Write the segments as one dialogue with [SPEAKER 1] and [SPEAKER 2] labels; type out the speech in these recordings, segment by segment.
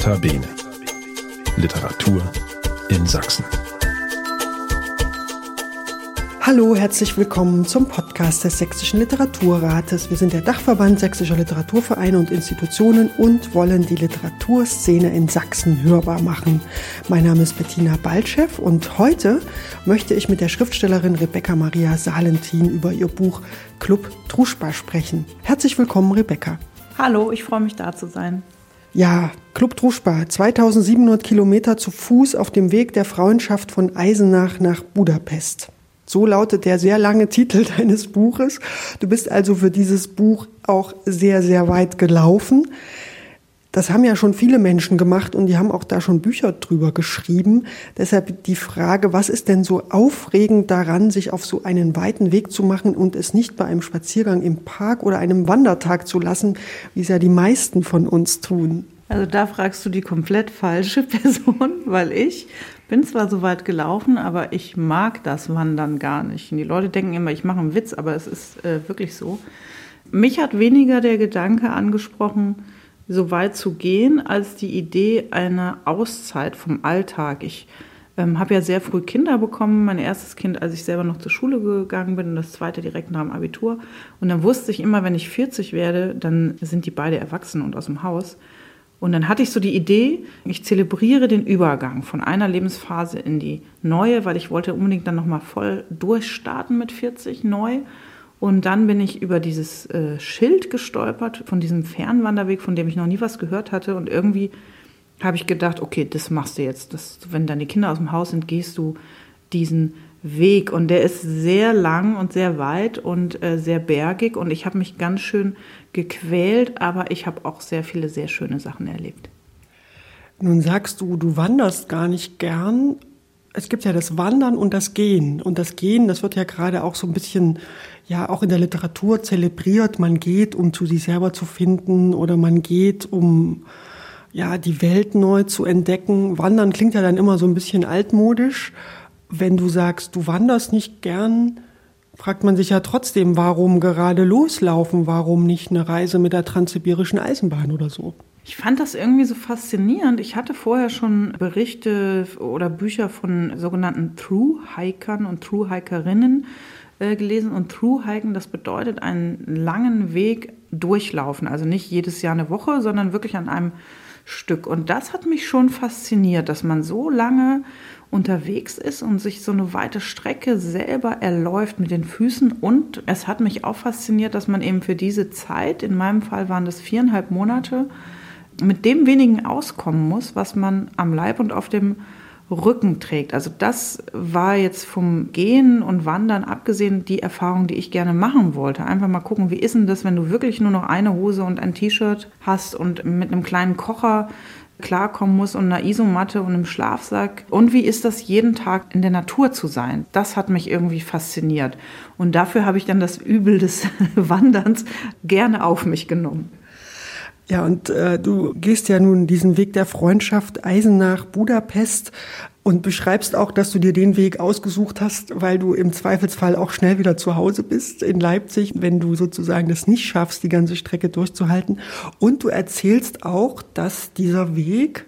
[SPEAKER 1] Nota Bene. Literatur in Sachsen.
[SPEAKER 2] Hallo, herzlich willkommen zum Podcast des Sächsischen Literaturrates. Wir sind der Dachverband sächsischer Literaturvereine und Institutionen und wollen die Literaturszene in Sachsen hörbar machen. Mein Name ist Bettina Baltschew und heute möchte ich mit der Schriftstellerin Rebecca Maria Salentin über ihr Buch Club Truschba sprechen. Herzlich willkommen, Rebecca.
[SPEAKER 3] Hallo, ich freue mich da zu sein.
[SPEAKER 2] Ja, Club Druschba, 2700 Kilometer zu Fuß auf dem Weg der Frauenschaft von Eisenach nach Budapest. So lautet der sehr lange Titel deines Buches. Du bist also für dieses Buch auch sehr, sehr weit gelaufen. Das haben ja schon viele Menschen gemacht und die haben auch da schon Bücher drüber geschrieben. Deshalb die Frage, was ist denn so aufregend daran, sich auf so einen weiten Weg zu machen und es nicht bei einem Spaziergang im Park oder einem Wandertag zu lassen, wie es ja die meisten von uns tun?
[SPEAKER 3] Also da fragst du die komplett falsche Person, weil ich bin zwar so weit gelaufen, aber ich mag das Wandern gar nicht. Und die Leute denken immer, ich mache einen Witz, aber es ist äh, wirklich so. Mich hat weniger der Gedanke angesprochen, so weit zu gehen, als die Idee einer Auszeit vom Alltag. Ich ähm, habe ja sehr früh Kinder bekommen. Mein erstes Kind, als ich selber noch zur Schule gegangen bin und das zweite direkt nach dem Abitur. Und dann wusste ich immer, wenn ich 40 werde, dann sind die beide erwachsen und aus dem Haus. Und dann hatte ich so die Idee, ich zelebriere den Übergang von einer Lebensphase in die neue, weil ich wollte unbedingt dann nochmal voll durchstarten mit 40 neu. Und dann bin ich über dieses äh, Schild gestolpert von diesem Fernwanderweg, von dem ich noch nie was gehört hatte. Und irgendwie habe ich gedacht, okay, das machst du jetzt. Das, wenn deine Kinder aus dem Haus sind, gehst du diesen Weg. Und der ist sehr lang und sehr weit und äh, sehr bergig. Und ich habe mich ganz schön gequält, aber ich habe auch sehr viele sehr schöne Sachen erlebt.
[SPEAKER 2] Nun sagst du, du wanderst gar nicht gern. Es gibt ja das Wandern und das Gehen. Und das Gehen, das wird ja gerade auch so ein bisschen, ja, auch in der Literatur zelebriert. Man geht, um zu sich selber zu finden oder man geht, um, ja, die Welt neu zu entdecken. Wandern klingt ja dann immer so ein bisschen altmodisch. Wenn du sagst, du wanderst nicht gern, fragt man sich ja trotzdem, warum gerade loslaufen, warum nicht eine Reise mit der transsibirischen Eisenbahn oder so.
[SPEAKER 3] Ich fand das irgendwie so faszinierend. Ich hatte vorher schon Berichte oder Bücher von sogenannten Through-Hikern und Through-Hikerinnen äh, gelesen. Und Through-Hiken, das bedeutet einen langen Weg durchlaufen. Also nicht jedes Jahr eine Woche, sondern wirklich an einem Stück. Und das hat mich schon fasziniert, dass man so lange unterwegs ist und sich so eine weite Strecke selber erläuft mit den Füßen. Und es hat mich auch fasziniert, dass man eben für diese Zeit, in meinem Fall waren das viereinhalb Monate, mit dem wenigen auskommen muss, was man am Leib und auf dem Rücken trägt. Also das war jetzt vom Gehen und Wandern abgesehen die Erfahrung, die ich gerne machen wollte. Einfach mal gucken, wie ist denn das, wenn du wirklich nur noch eine Hose und ein T-Shirt hast und mit einem kleinen Kocher klarkommen muss und einer Isomatte und einem Schlafsack. Und wie ist das, jeden Tag in der Natur zu sein? Das hat mich irgendwie fasziniert. Und dafür habe ich dann das Übel des Wanderns gerne auf mich genommen.
[SPEAKER 2] Ja, und äh, du gehst ja nun diesen Weg der Freundschaft Eisenach Budapest und beschreibst auch, dass du dir den Weg ausgesucht hast, weil du im Zweifelsfall auch schnell wieder zu Hause bist in Leipzig, wenn du sozusagen das nicht schaffst, die ganze Strecke durchzuhalten. Und du erzählst auch, dass dieser Weg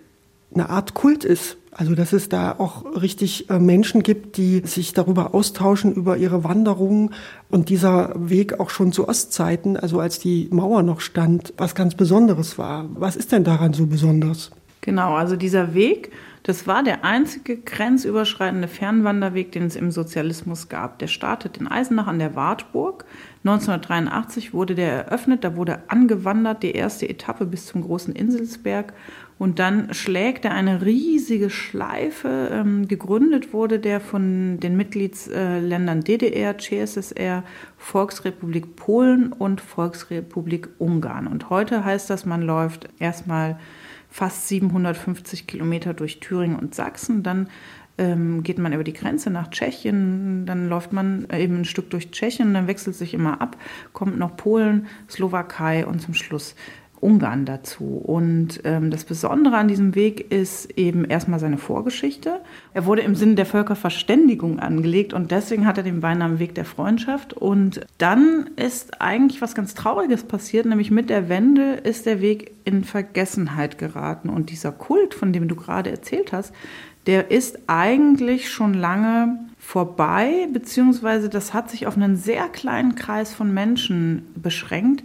[SPEAKER 2] eine Art Kult ist. Also dass es da auch richtig äh, Menschen gibt, die sich darüber austauschen, über ihre Wanderungen und dieser Weg auch schon zu Ostzeiten, also als die Mauer noch stand, was ganz Besonderes war. Was ist denn daran so besonders?
[SPEAKER 3] Genau, also dieser Weg, das war der einzige grenzüberschreitende Fernwanderweg, den es im Sozialismus gab. Der startet in Eisenach an der Wartburg. 1983 wurde der eröffnet, da wurde angewandert, die erste Etappe bis zum großen Inselsberg. Und dann schlägt er eine riesige Schleife. Ähm, gegründet wurde der von den Mitgliedsländern DDR, CSSR, Volksrepublik Polen und Volksrepublik Ungarn. Und heute heißt das, man läuft erstmal fast 750 Kilometer durch Thüringen und Sachsen. Dann ähm, geht man über die Grenze nach Tschechien, dann läuft man eben ein Stück durch Tschechien, dann wechselt sich immer ab, kommt noch Polen, Slowakei und zum Schluss Ungarn dazu. Und ähm, das Besondere an diesem Weg ist eben erstmal seine Vorgeschichte. Er wurde im Sinne der Völkerverständigung angelegt und deswegen hat er den Beinamen Weg der Freundschaft. Und dann ist eigentlich was ganz Trauriges passiert, nämlich mit der Wende ist der Weg in Vergessenheit geraten. Und dieser Kult, von dem du gerade erzählt hast, der ist eigentlich schon lange vorbei, beziehungsweise das hat sich auf einen sehr kleinen Kreis von Menschen beschränkt.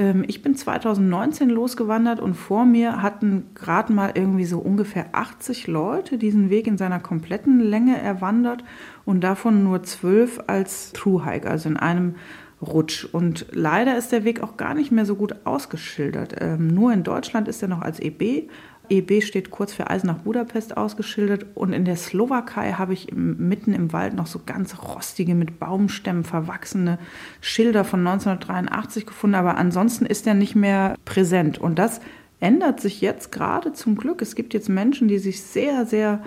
[SPEAKER 3] Ähm, ich bin 2019 losgewandert und vor mir hatten gerade mal irgendwie so ungefähr 80 Leute diesen Weg in seiner kompletten Länge erwandert und davon nur zwölf als True Hike, also in einem Rutsch. Und leider ist der Weg auch gar nicht mehr so gut ausgeschildert. Ähm, nur in Deutschland ist er noch als EB EB steht kurz für Eisen nach Budapest ausgeschildert und in der Slowakei habe ich mitten im Wald noch so ganz rostige, mit Baumstämmen verwachsene Schilder von 1983 gefunden, aber ansonsten ist er nicht mehr präsent. Und das ändert sich jetzt gerade zum Glück. Es gibt jetzt Menschen, die sich sehr, sehr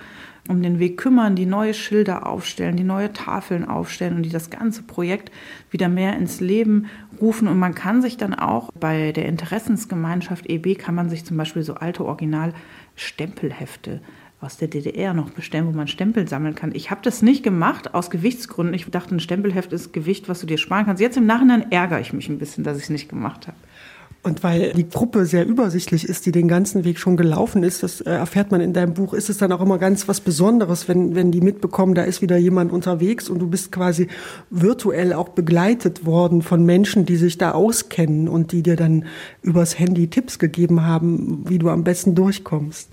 [SPEAKER 3] um den Weg kümmern, die neue Schilder aufstellen, die neue Tafeln aufstellen und die das ganze Projekt wieder mehr ins Leben rufen. Und man kann sich dann auch bei der Interessensgemeinschaft EB kann man sich zum Beispiel so alte Original-Stempelhefte aus der DDR noch bestellen, wo man Stempel sammeln kann. Ich habe das nicht gemacht aus Gewichtsgründen. Ich dachte, ein Stempelheft ist Gewicht, was du dir sparen kannst. Jetzt im Nachhinein ärgere ich mich ein bisschen, dass ich es nicht gemacht habe.
[SPEAKER 2] Und weil die Gruppe sehr übersichtlich ist, die den ganzen Weg schon gelaufen ist, das äh, erfährt man in deinem Buch, ist es dann auch immer ganz was Besonderes, wenn, wenn die mitbekommen, da ist wieder jemand unterwegs und du bist quasi virtuell auch begleitet worden von Menschen, die sich da auskennen und die dir dann übers Handy Tipps gegeben haben, wie du am besten durchkommst.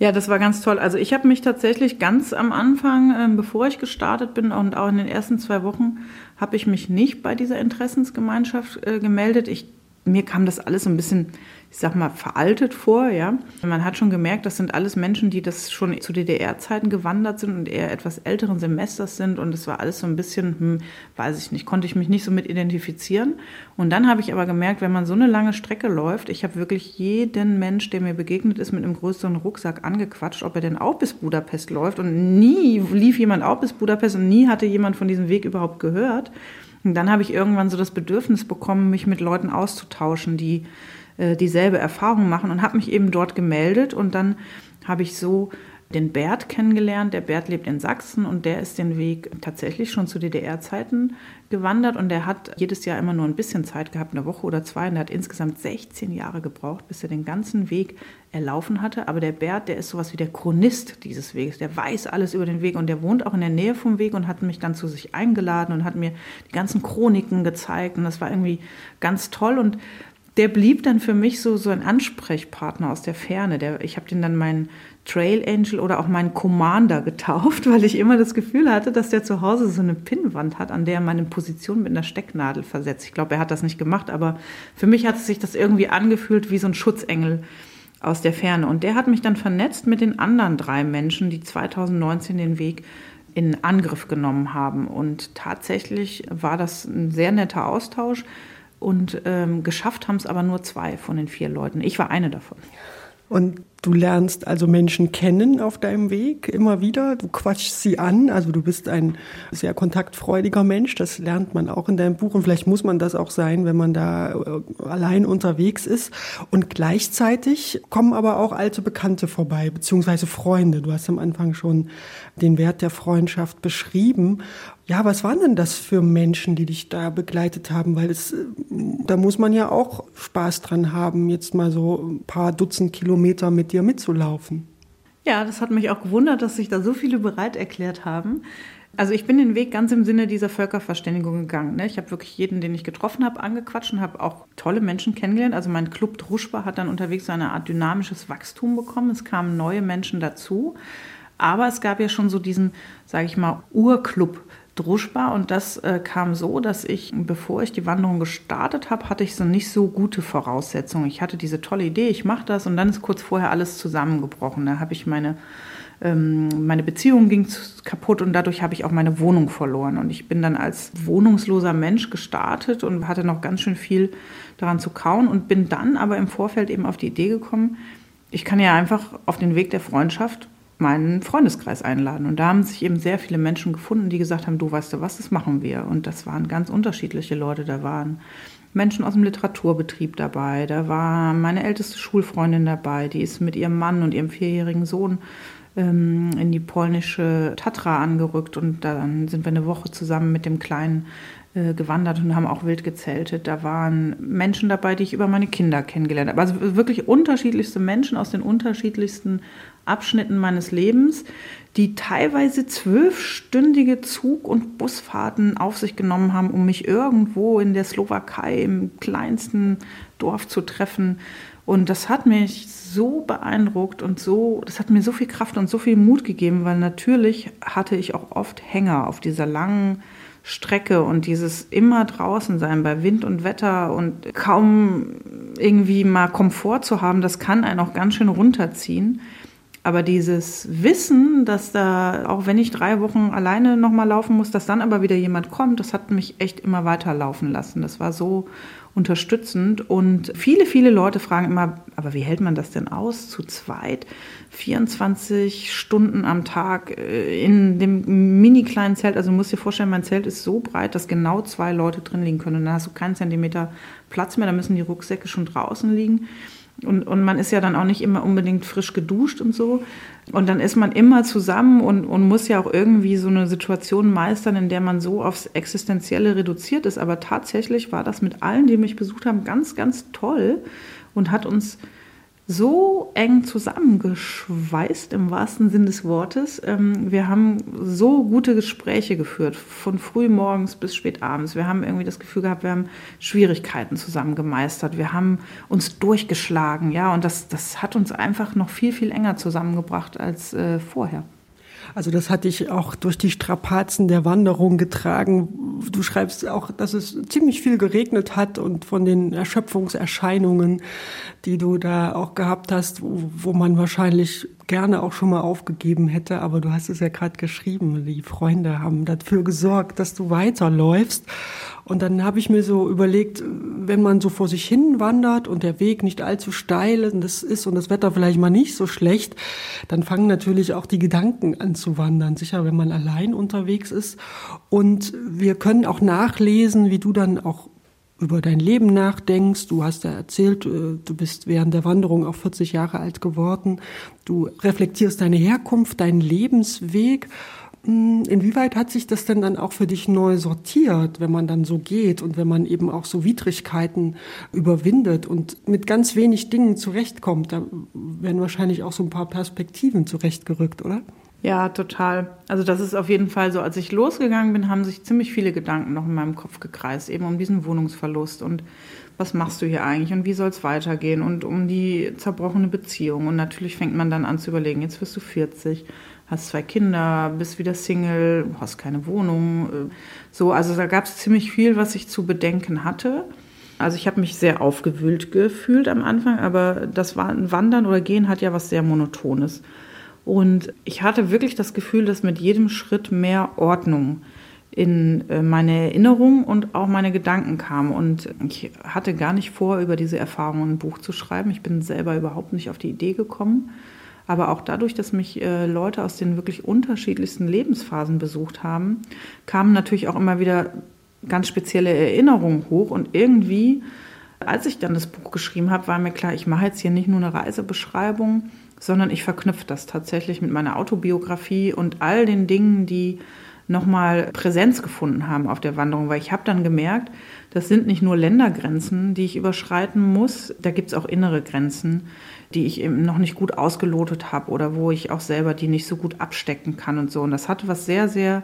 [SPEAKER 3] Ja, das war ganz toll. Also ich habe mich tatsächlich ganz am Anfang, ähm, bevor ich gestartet bin und auch in den ersten zwei Wochen, habe ich mich nicht bei dieser Interessensgemeinschaft äh, gemeldet. Ich mir kam das alles so ein bisschen, ich sag mal, veraltet vor, ja. Man hat schon gemerkt, das sind alles Menschen, die das schon zu DDR-Zeiten gewandert sind und eher etwas älteren Semesters sind und es war alles so ein bisschen, hm, weiß ich nicht, konnte ich mich nicht so mit identifizieren. Und dann habe ich aber gemerkt, wenn man so eine lange Strecke läuft, ich habe wirklich jeden Mensch, der mir begegnet ist, mit einem größeren Rucksack angequatscht, ob er denn auch bis Budapest läuft und nie lief jemand auch bis Budapest und nie hatte jemand von diesem Weg überhaupt gehört. Und dann habe ich irgendwann so das Bedürfnis bekommen, mich mit Leuten auszutauschen, die äh, dieselbe Erfahrung machen und habe mich eben dort gemeldet und dann habe ich so den Bert kennengelernt. Der Bert lebt in Sachsen und der ist den Weg tatsächlich schon zu DDR-Zeiten gewandert und der hat jedes Jahr immer nur ein bisschen Zeit gehabt, eine Woche oder zwei. Und er hat insgesamt 16 Jahre gebraucht, bis er den ganzen Weg erlaufen hatte. Aber der Bert, der ist sowas wie der Chronist dieses Weges. Der weiß alles über den Weg und der wohnt auch in der Nähe vom Weg und hat mich dann zu sich eingeladen und hat mir die ganzen Chroniken gezeigt. Und das war irgendwie ganz toll. Und der blieb dann für mich so, so ein Ansprechpartner aus der Ferne. Der, ich habe den dann meinen Trail Angel oder auch meinen Commander getauft, weil ich immer das Gefühl hatte, dass der zu Hause so eine Pinnwand hat, an der er meine Position mit einer Stecknadel versetzt. Ich glaube, er hat das nicht gemacht, aber für mich hat sich das irgendwie angefühlt wie so ein Schutzengel aus der Ferne. Und der hat mich dann vernetzt mit den anderen drei Menschen, die 2019 den Weg in Angriff genommen haben. Und tatsächlich war das ein sehr netter Austausch. Und ähm, geschafft haben es aber nur zwei von den vier Leuten. Ich war eine davon.
[SPEAKER 2] Und Du lernst also Menschen kennen auf deinem Weg immer wieder. Du quatschst sie an. Also du bist ein sehr kontaktfreudiger Mensch. Das lernt man auch in deinem Buch. Und vielleicht muss man das auch sein, wenn man da äh, allein unterwegs ist. Und gleichzeitig kommen aber auch alte Bekannte vorbei, beziehungsweise Freunde. Du hast am Anfang schon den Wert der Freundschaft beschrieben. Ja, was waren denn das für Menschen, die dich da begleitet haben? Weil es, äh, da muss man ja auch Spaß dran haben, jetzt mal so ein paar Dutzend Kilometer mit dir mitzulaufen.
[SPEAKER 3] Ja, das hat mich auch gewundert, dass sich da so viele bereit erklärt haben. Also ich bin den Weg ganz im Sinne dieser Völkerverständigung gegangen. Ne? Ich habe wirklich jeden, den ich getroffen habe, angequatscht und habe auch tolle Menschen kennengelernt. Also mein Club Druschba hat dann unterwegs so eine Art dynamisches Wachstum bekommen. Es kamen neue Menschen dazu. Aber es gab ja schon so diesen, sage ich mal, Urclub Druschba und das äh, kam so, dass ich, bevor ich die Wanderung gestartet habe, hatte ich so nicht so gute Voraussetzungen. Ich hatte diese tolle Idee, ich mache das und dann ist kurz vorher alles zusammengebrochen. Da habe ich meine ähm, meine Beziehung ging kaputt und dadurch habe ich auch meine Wohnung verloren. Und ich bin dann als wohnungsloser Mensch gestartet und hatte noch ganz schön viel daran zu kauen und bin dann aber im Vorfeld eben auf die Idee gekommen, ich kann ja einfach auf den Weg der Freundschaft meinen Freundeskreis einladen. Und da haben sich eben sehr viele Menschen gefunden, die gesagt haben, du weißt du was, das machen wir. Und das waren ganz unterschiedliche Leute. Da waren Menschen aus dem Literaturbetrieb dabei. Da war meine älteste Schulfreundin dabei, die ist mit ihrem Mann und ihrem vierjährigen Sohn ähm, in die polnische Tatra angerückt und dann sind wir eine Woche zusammen mit dem Kleinen gewandert und haben auch wild gezeltet. Da waren Menschen dabei, die ich über meine Kinder kennengelernt habe. Also wirklich unterschiedlichste Menschen aus den unterschiedlichsten Abschnitten meines Lebens, die teilweise zwölfstündige Zug- und Busfahrten auf sich genommen haben, um mich irgendwo in der Slowakei im kleinsten Dorf zu treffen. Und das hat mich so beeindruckt und so, das hat mir so viel Kraft und so viel Mut gegeben, weil natürlich hatte ich auch oft Hänger auf dieser langen Strecke und dieses immer draußen sein bei Wind und Wetter und kaum irgendwie mal Komfort zu haben, das kann einen auch ganz schön runterziehen. Aber dieses Wissen, dass da, auch wenn ich drei Wochen alleine nochmal laufen muss, dass dann aber wieder jemand kommt, das hat mich echt immer weiterlaufen lassen. Das war so unterstützend. Und viele, viele Leute fragen immer, aber wie hält man das denn aus zu zweit? 24 Stunden am Tag äh, in dem mini kleinen Zelt. Also du musst dir vorstellen, mein Zelt ist so breit, dass genau zwei Leute drin liegen können. Und dann hast du keinen Zentimeter Platz mehr, da müssen die Rucksäcke schon draußen liegen. Und, und man ist ja dann auch nicht immer unbedingt frisch geduscht und so. Und dann ist man immer zusammen und, und muss ja auch irgendwie so eine Situation meistern, in der man so aufs Existenzielle reduziert ist. Aber tatsächlich war das mit allen, die mich besucht haben, ganz, ganz toll und hat uns so eng zusammengeschweißt im wahrsten Sinn des Wortes. Ähm, wir haben so gute Gespräche geführt, von früh morgens bis spät abends. Wir haben irgendwie das Gefühl gehabt, wir haben Schwierigkeiten zusammen gemeistert. Wir haben uns durchgeschlagen, ja, und das, das hat uns einfach noch viel, viel enger zusammengebracht als äh, vorher.
[SPEAKER 2] Also das hat dich auch durch die Strapazen der Wanderung getragen. Du schreibst auch, dass es ziemlich viel geregnet hat und von den Erschöpfungserscheinungen, die du da auch gehabt hast, wo, wo man wahrscheinlich gerne auch schon mal aufgegeben hätte, aber du hast es ja gerade geschrieben. Die Freunde haben dafür gesorgt, dass du weiterläufst. Und dann habe ich mir so überlegt, wenn man so vor sich hin wandert und der Weg nicht allzu steil ist und das Wetter vielleicht mal nicht so schlecht, dann fangen natürlich auch die Gedanken an zu wandern. Sicher, wenn man allein unterwegs ist. Und wir können auch nachlesen, wie du dann auch über dein Leben nachdenkst. Du hast ja erzählt, äh, du bist während der Wanderung auch 40 Jahre alt geworden. Du reflektierst deine Herkunft, deinen Lebensweg. Hm, inwieweit hat sich das denn dann auch für dich neu sortiert, wenn man dann so geht und wenn man eben auch so Widrigkeiten überwindet und mit ganz wenig Dingen zurechtkommt? Da werden wahrscheinlich auch so ein paar Perspektiven zurechtgerückt, oder?
[SPEAKER 3] Ja, total. Also das ist auf jeden Fall so. Als ich losgegangen bin, haben sich ziemlich viele Gedanken noch in meinem Kopf gekreist, eben um diesen Wohnungsverlust und was machst du hier eigentlich und wie soll es weitergehen und um die zerbrochene Beziehung. Und natürlich fängt man dann an zu überlegen, jetzt wirst du 40, hast zwei Kinder, bist wieder Single, hast keine Wohnung. Äh, so, also da gab es ziemlich viel, was ich zu bedenken hatte. Also ich habe mich sehr aufgewühlt gefühlt am Anfang, aber das Wandern oder Gehen hat ja was sehr Monotones. Und ich hatte wirklich das Gefühl, dass mit jedem Schritt mehr Ordnung in äh, meine Erinnerung und auch meine Gedanken kam. Und ich hatte gar nicht vor, über diese Erfahrungen ein Buch zu schreiben. Ich bin selber überhaupt nicht auf die Idee gekommen. Aber auch dadurch, dass mich äh, Leute aus den wirklich unterschiedlichsten Lebensphasen besucht haben, kamen natürlich auch immer wieder ganz spezielle Erinnerungen hoch. Und irgendwie, als ich dann das Buch geschrieben habe, war mir klar, ich mache jetzt hier nicht nur eine Reisebeschreibung, sondern ich verknüpfe das tatsächlich mit meiner Autobiografie und all den Dingen, die nochmal Präsenz gefunden haben auf der Wanderung, weil ich habe dann gemerkt, das sind nicht nur Ländergrenzen, die ich überschreiten muss, da gibt es auch innere Grenzen, die ich eben noch nicht gut ausgelotet habe oder wo ich auch selber die nicht so gut abstecken kann und so. Und das hatte was sehr, sehr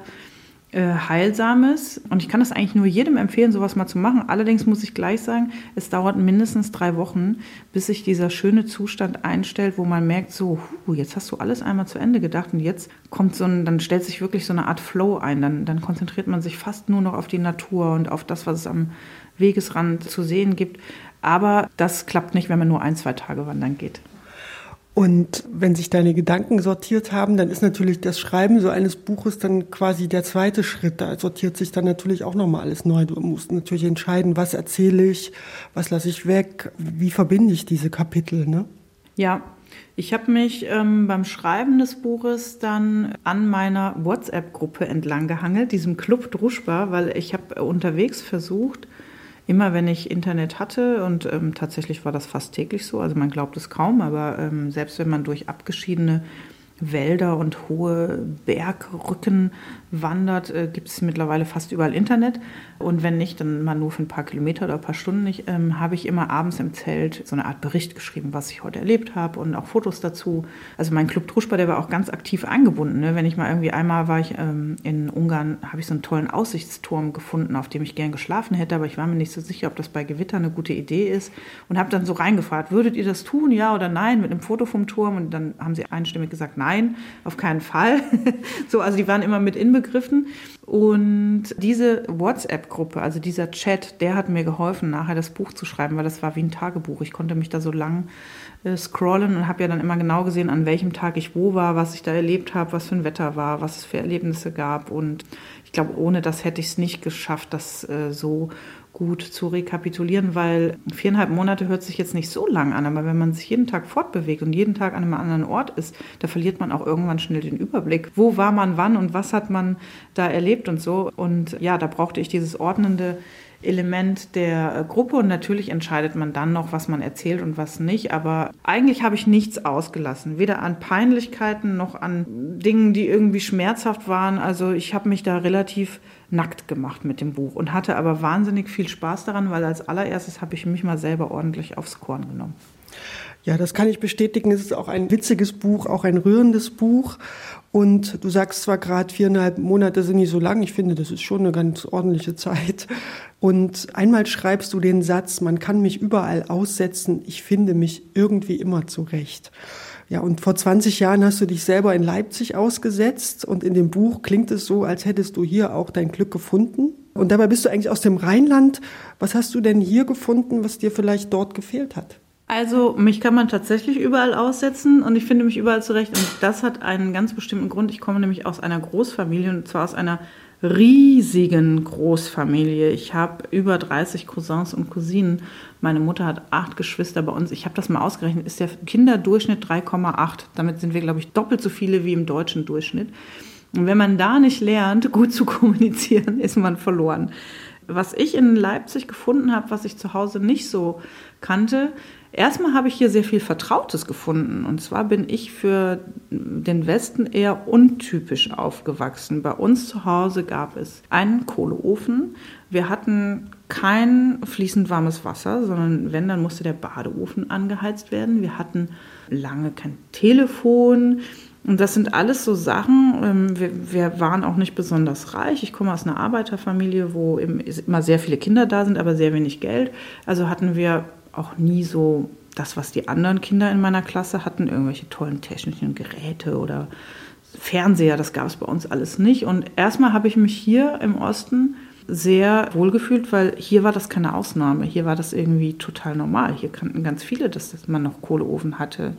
[SPEAKER 3] Heilsames. Und ich kann das eigentlich nur jedem empfehlen, sowas mal zu machen. Allerdings muss ich gleich sagen, es dauert mindestens drei Wochen, bis sich dieser schöne Zustand einstellt, wo man merkt, so, hu, jetzt hast du alles einmal zu Ende gedacht und jetzt kommt so ein, dann stellt sich wirklich so eine Art Flow ein. Dann, dann konzentriert man sich fast nur noch auf die Natur und auf das, was es am Wegesrand zu sehen gibt. Aber das klappt nicht, wenn man nur ein, zwei Tage wandern geht.
[SPEAKER 2] Und wenn sich deine Gedanken sortiert haben, dann ist natürlich das Schreiben so eines Buches dann quasi der zweite Schritt. Da sortiert sich dann natürlich auch nochmal alles neu. Du musst natürlich entscheiden, was erzähle ich, was lasse ich weg, wie verbinde ich diese Kapitel. Ne?
[SPEAKER 3] Ja, ich habe mich ähm, beim Schreiben des Buches dann an meiner WhatsApp-Gruppe entlang gehangelt, diesem Club Druschba, weil ich habe unterwegs versucht, immer wenn ich Internet hatte, und ähm, tatsächlich war das fast täglich so, also man glaubt es kaum, aber ähm, selbst wenn man durch abgeschiedene Wälder und hohe Bergrücken wandert, äh, gibt es mittlerweile fast überall Internet. Und wenn nicht, dann mal nur für ein paar Kilometer oder ein paar Stunden nicht, ähm, habe ich immer abends im Zelt so eine Art Bericht geschrieben, was ich heute erlebt habe und auch Fotos dazu. Also mein Club Truschba, der war auch ganz aktiv eingebunden. Ne? Wenn ich mal irgendwie einmal war ich ähm, in Ungarn, habe ich so einen tollen Aussichtsturm gefunden, auf dem ich gern geschlafen hätte, aber ich war mir nicht so sicher, ob das bei Gewitter eine gute Idee ist und habe dann so reingefragt, würdet ihr das tun, ja oder nein, mit einem Foto vom Turm? Und dann haben sie einstimmig gesagt, nein, auf keinen Fall. so, also die waren immer mit inbegriffen. Und diese WhatsApp-Gruppe, also dieser Chat, der hat mir geholfen, nachher das Buch zu schreiben, weil das war wie ein Tagebuch. Ich konnte mich da so lang äh, scrollen und habe ja dann immer genau gesehen, an welchem Tag ich wo war, was ich da erlebt habe, was für ein Wetter war, was es für Erlebnisse gab. Und ich glaube, ohne das hätte ich es nicht geschafft, das äh, so gut zu rekapitulieren, weil viereinhalb Monate hört sich jetzt nicht so lang an, aber wenn man sich jeden Tag fortbewegt und jeden Tag an einem anderen Ort ist, da verliert man auch irgendwann schnell den Überblick. Wo war man wann und was hat man da erlebt und so. Und ja, da brauchte ich dieses ordnende Element der Gruppe und natürlich entscheidet man dann noch, was man erzählt und was nicht. Aber eigentlich habe ich nichts ausgelassen, weder an Peinlichkeiten noch an Dingen, die irgendwie schmerzhaft waren. Also ich habe mich da relativ nackt gemacht mit dem Buch und hatte aber wahnsinnig viel Spaß daran, weil als allererstes habe ich mich mal selber ordentlich aufs Korn genommen.
[SPEAKER 2] Ja, das kann ich bestätigen. Es ist auch ein witziges Buch, auch ein rührendes Buch. Und du sagst zwar gerade, viereinhalb Monate sind nicht so lang. Ich finde, das ist schon eine ganz ordentliche Zeit. Und einmal schreibst du den Satz, man kann mich überall aussetzen. Ich finde mich irgendwie immer zurecht. Ja, und vor 20 Jahren hast du dich selber in Leipzig ausgesetzt und in dem Buch klingt es so, als hättest du hier auch dein Glück gefunden. Und dabei bist du eigentlich aus dem Rheinland. Was hast du denn hier gefunden, was dir vielleicht dort gefehlt hat?
[SPEAKER 3] Also mich kann man tatsächlich überall aussetzen und ich finde mich überall zurecht. Und das hat einen ganz bestimmten Grund. Ich komme nämlich aus einer Großfamilie und zwar aus einer riesigen Großfamilie. Ich habe über 30 Cousins und Cousinen. Meine Mutter hat acht Geschwister bei uns. Ich habe das mal ausgerechnet, ist der Kinderdurchschnitt 3,8. Damit sind wir, glaube ich, doppelt so viele wie im deutschen Durchschnitt. Und wenn man da nicht lernt, gut zu kommunizieren, ist man verloren. Was ich in Leipzig gefunden habe, was ich zu Hause nicht so kannte, Erstmal habe ich hier sehr viel Vertrautes gefunden. Und zwar bin ich für den Westen eher untypisch aufgewachsen. Bei uns zu Hause gab es einen Kohleofen. Wir hatten kein fließend warmes Wasser, sondern wenn, dann musste der Badeofen angeheizt werden. Wir hatten lange kein Telefon. Und das sind alles so Sachen. Ähm, wir, wir, waren auch nicht besonders reich. Ich komme aus einer Arbeiterfamilie, wo immer sehr viele Kinder da sind, aber sehr wenig Geld. Also hatten wir auch nie so das, was die anderen Kinder in meiner Klasse hatten, irgendwelche tollen technischen Geräte oder Fernseher, das gab es bei uns alles nicht. Und erstmal habe ich mich hier im Osten sehr wohlgefühlt, weil hier war das keine Ausnahme. Hier war das irgendwie total normal. Hier kannten ganz viele, dass man noch Kohleofen hatte.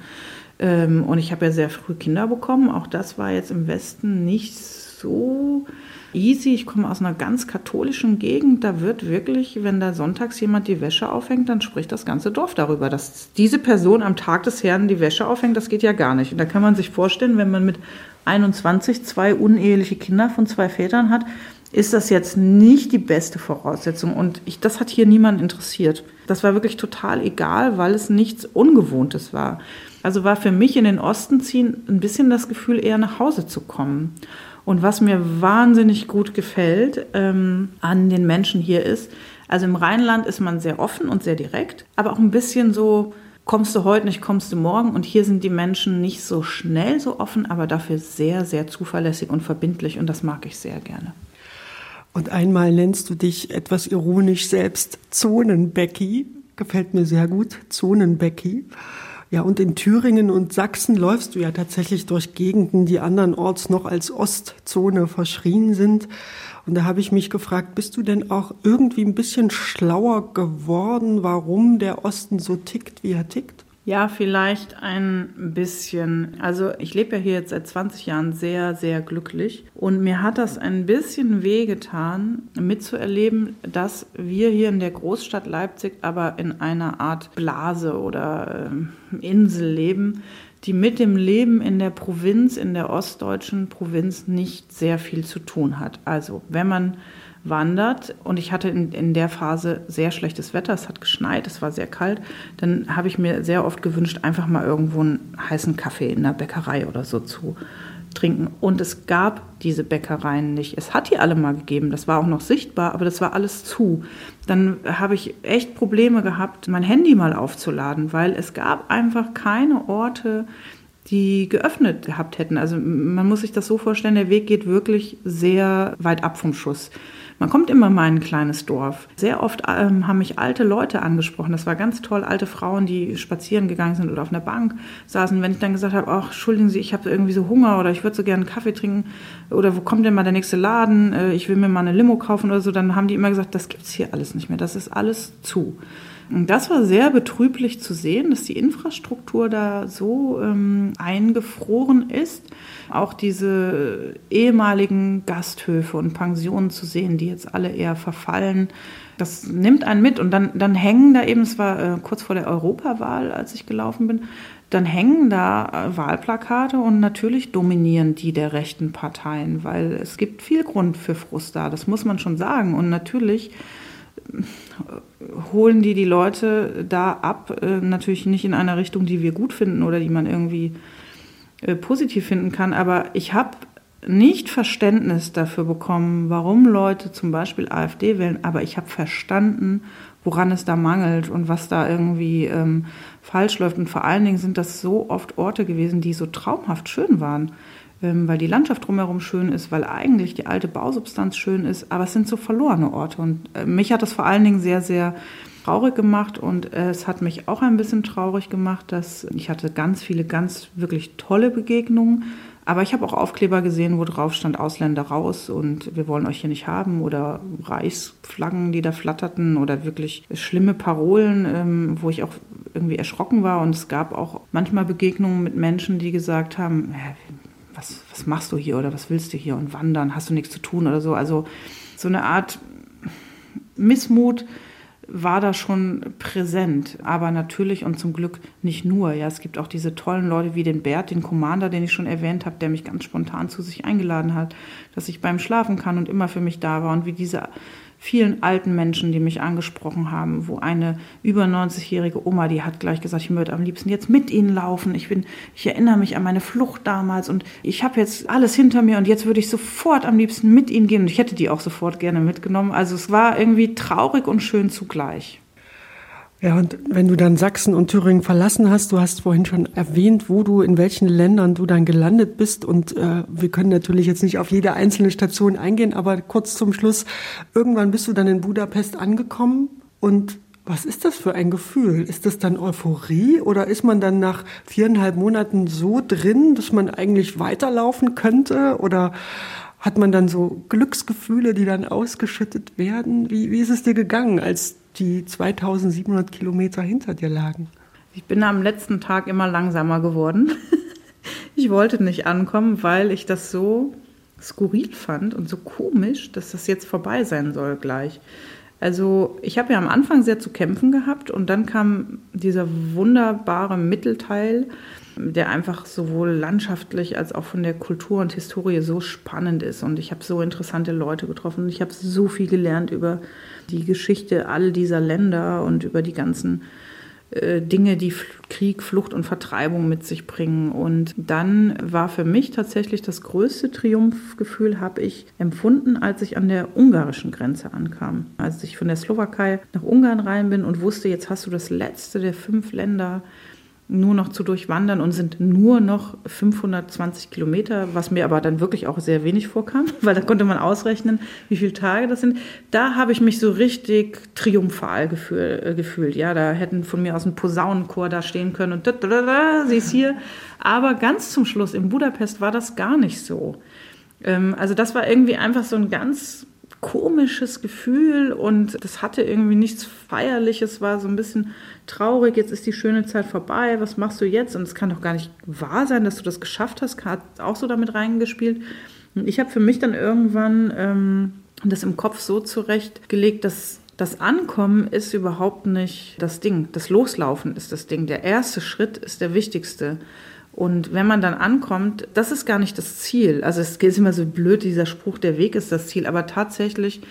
[SPEAKER 3] Ähm, und ich habe ja sehr früh Kinder bekommen. Auch das war jetzt im Westen nicht so easy. Ich komme aus einer ganz katholischen Gegend. Da wird wirklich, wenn da sonntags jemand die Wäsche aufhängt, dann spricht das ganze Dorf darüber, dass diese Person am Tag des Herrn die Wäsche aufhängt. Das geht ja gar nicht. Und da kann man sich vorstellen, wenn man mit 21 zwei uneheliche Kinder von zwei Vätern hat, ist das jetzt nicht die beste Voraussetzung. Und ich, das hat hier niemand interessiert. Das war wirklich total egal, weil es nichts Ungewohntes war. Also war für mich in den Osten ziehen ein bisschen das Gefühl, eher nach Hause zu kommen. Und was mir wahnsinnig gut gefällt ähm, an den Menschen hier ist, also im Rheinland ist man sehr offen und sehr direkt, aber auch ein bisschen so, kommst du heute nicht, kommst du morgen. Und hier sind die Menschen nicht so schnell so offen, aber dafür sehr, sehr zuverlässig und verbindlich. Und das mag ich sehr gerne.
[SPEAKER 2] Und einmal nennst du dich etwas ironisch selbst Zonenbecky. Gefällt mir sehr gut, Zonenbecky. Ja, und in Thüringen und Sachsen läufst du ja tatsächlich durch Gegenden, die andernorts noch als Ostzone verschrien sind. Und da habe ich mich gefragt, bist du denn auch irgendwie ein bisschen schlauer geworden, warum der Osten so tickt, wie er tickt?
[SPEAKER 3] Ja, vielleicht ein bisschen. Also ich lebe ja hier jetzt seit 20 Jahren sehr, sehr glücklich. Und mir hat das ein bisschen wehgetan, mitzuerleben, dass wir hier in der Großstadt Leipzig aber in einer Art Blase oder äh, Insel leben, die mit dem Leben in der Provinz, in der ostdeutschen Provinz nicht sehr viel zu tun hat. Also wenn man wandert und ich hatte in, in der Phase sehr schlechtes Wetter, es hat geschneit, es war sehr kalt, dann habe ich mir sehr oft gewünscht, einfach mal irgendwo einen heißen Kaffee in der Bäckerei oder so zu trinken. Und es gab diese Bäckereien nicht. Es hat die alle mal gegeben, das war auch noch sichtbar, aber das war alles zu. Dann habe ich echt Probleme gehabt, mein Handy mal aufzuladen, weil es gab einfach keine Orte, die geöffnet gehabt hätten. Also man muss sich das so vorstellen, der Weg geht wirklich sehr weit ab vom Schuss. Man kommt immer mal in ein kleines Dorf. Sehr oft ähm, haben mich alte Leute angesprochen. Das war ganz toll, alte Frauen, die spazieren gegangen sind oder auf einer Bank saßen. Wenn ich dann gesagt habe, ach, entschuldigen Sie, ich habe irgendwie so Hunger oder ich würde so gerne einen Kaffee trinken oder wo kommt denn mal der nächste Laden? Äh, ich will mir mal eine Limo kaufen oder so, dann haben die immer gesagt, das gibt's hier alles nicht mehr. Das ist alles zu. Das war sehr betrüblich zu sehen, dass die Infrastruktur da so ähm, eingefroren ist. Auch diese ehemaligen Gasthöfe und Pensionen zu sehen, die jetzt alle eher verfallen. Das nimmt einen mit und dann, dann hängen da eben, es war äh, kurz vor der Europawahl, als ich gelaufen bin, dann hängen da äh, Wahlplakate und natürlich dominieren die der rechten Parteien, weil es gibt viel Grund für Frust da, das muss man schon sagen. Und natürlich holen die die Leute da ab, äh, natürlich nicht in einer Richtung, die wir gut finden oder die man irgendwie äh, positiv finden kann, aber ich habe nicht Verständnis dafür bekommen, warum Leute zum Beispiel AfD wählen, aber ich habe verstanden, woran es da mangelt und was da irgendwie ähm, falsch läuft. Und vor allen Dingen sind das so oft Orte gewesen, die so traumhaft schön waren. Ähm, weil die Landschaft drumherum schön ist, weil eigentlich die alte Bausubstanz schön ist, aber es sind so verlorene Orte. Und äh, mich hat das vor allen Dingen sehr, sehr traurig gemacht und äh, es hat mich auch ein bisschen traurig gemacht, dass ich hatte ganz viele ganz wirklich tolle Begegnungen, aber ich habe auch Aufkleber gesehen, wo drauf stand Ausländer raus und wir wollen euch hier nicht haben oder Reichsflaggen, die da flatterten oder wirklich schlimme Parolen, ähm, wo ich auch irgendwie erschrocken war und es gab auch manchmal Begegnungen mit Menschen, die gesagt haben, was, was machst du hier oder was willst du hier und wandern, hast du nichts zu tun oder so. Also so eine Art Missmut war da schon präsent, aber natürlich und zum Glück nicht nur. Ja, es gibt auch diese tollen Leute wie den Bert, den Commander, den ich schon erwähnt habe, der mich ganz spontan zu sich eingeladen hat, dass ich beim Schlafen kann und immer für mich da war und wie diese vielen alten Menschen, die mich angesprochen haben, wo eine über 90-jährige Oma, die hat gleich gesagt, ich würde am liebsten jetzt mit ihnen laufen. Ich bin, ich erinnere mich an meine Flucht damals und ich habe jetzt alles hinter mir und jetzt würde ich sofort am liebsten mit ihnen gehen und ich hätte die auch sofort gerne mitgenommen. Also es war irgendwie traurig und schön zugleich.
[SPEAKER 2] Ja, und wenn du dann Sachsen und Thüringen verlassen hast, du hast vorhin schon erwähnt, wo du, in welchen Ländern du dann gelandet bist. Und äh, wir können natürlich jetzt nicht auf jede einzelne Station eingehen, aber kurz zum Schluss, irgendwann bist du dann in Budapest angekommen. Und was ist das für ein Gefühl? Ist das dann Euphorie oder ist man dann nach viereinhalb Monaten so drin, dass man eigentlich weiterlaufen könnte? Oder hat man dann so Glücksgefühle, die dann ausgeschüttet werden? Wie, wie ist es dir gegangen, als die 2700 Kilometer hinter dir lagen?
[SPEAKER 3] Ich bin am letzten Tag immer langsamer geworden. ich wollte nicht ankommen, weil ich das so skurril fand und so komisch, dass das jetzt vorbei sein soll gleich. Also ich habe ja am Anfang sehr zu kämpfen gehabt und dann kam dieser wunderbare Mittelteil, der einfach sowohl landschaftlich als auch von der Kultur und Historie so spannend ist. Und ich habe so interessante Leute getroffen. Ich habe so viel gelernt über die Geschichte all dieser Länder und über die ganzen äh, Dinge, die Krieg, Flucht und Vertreibung mit sich bringen. Und dann war für mich tatsächlich das größte Triumphgefühl, habe ich empfunden, als ich an der ungarischen Grenze ankam. Als ich von der Slowakei nach Ungarn rein bin und wusste, jetzt hast du das letzte der fünf Länder nur noch zu durchwandern und sind nur noch 520 Kilometer, was mir aber dann wirklich auch sehr wenig vorkam, weil da konnte man ausrechnen, wie viele Tage das sind. Da habe ich mich so richtig triumphal gefühl, äh, gefühlt. Ja, da hätten von mir aus ein Posaunenchor da stehen können und da, da, da, da, sie ist hier. Aber ganz zum Schluss in Budapest war das gar nicht so. Ähm, also das war irgendwie einfach so ein ganz komisches Gefühl und das hatte irgendwie nichts Feierliches, war so ein bisschen traurig, jetzt ist die schöne Zeit vorbei, was machst du jetzt? Und es kann doch gar nicht wahr sein, dass du das geschafft hast, hat auch so damit reingespielt. Und ich habe für mich dann irgendwann ähm, das im Kopf so zurechtgelegt, dass das Ankommen ist überhaupt nicht das Ding. Das Loslaufen ist das Ding. Der erste Schritt ist der wichtigste. Und wenn man dann ankommt, das ist gar nicht das Ziel. Also es ist immer so blöd, dieser Spruch, der Weg ist das Ziel. Aber tatsächlich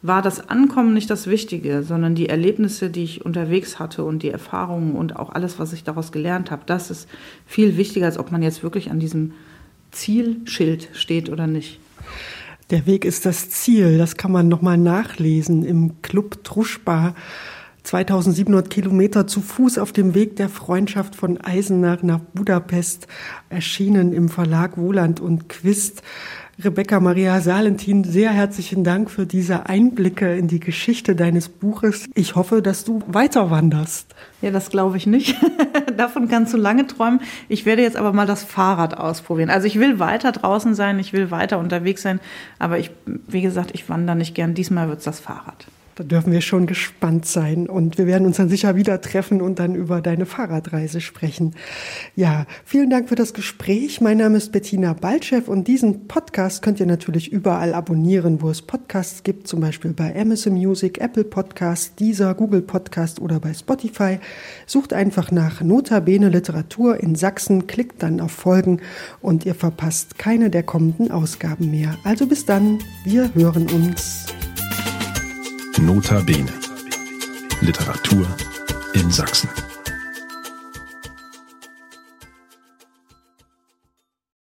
[SPEAKER 3] war das Ankommen nicht das Wichtige, sondern die Erlebnisse, die ich unterwegs hatte und die Erfahrungen und auch alles, was ich daraus gelernt habe, das ist viel wichtiger, als ob man jetzt wirklich an diesem Zielschild steht oder nicht.
[SPEAKER 2] Der Weg ist das Ziel, das kann man nochmal nachlesen im Club Truschbar. 2700 Kilometer zu Fuß auf dem Weg der Freundschaft von Eisenach nach Budapest, erschienen im Verlag Wohland und Quist. Rebecca Maria Salentin, sehr herzlichen Dank für diese Einblicke in die Geschichte deines Buches. Ich hoffe, dass du weiter wanderst.
[SPEAKER 3] Ja, das glaube ich nicht. Davon kannst du lange träumen. Ich werde jetzt aber mal das Fahrrad ausprobieren. Also ich will weiter draußen sein, ich will weiter unterwegs sein, aber ich, wie gesagt, ich wandere nicht gern. Diesmal wird es das Fahrrad.
[SPEAKER 2] Da dürfen wir schon gespannt sein und wir werden uns dann sicher wieder treffen und dann über deine Fahrradreise sprechen. Ja, vielen Dank für das Gespräch. Mein Name ist Bettina Baltschew und diesen Podcast könnt ihr natürlich überall abonnieren, wo es Podcasts gibt, zum Beispiel bei Amazon Music, Apple Podcast, Deezer, Google Podcast oder bei Spotify. Sucht einfach nach Notabene Literatur in Sachsen, klickt dann auf Folgen und ihr verpasst keine der kommenden Ausgaben mehr. Also bis dann, wir hören uns.
[SPEAKER 1] Nota Bene. Literatur in Sachsen.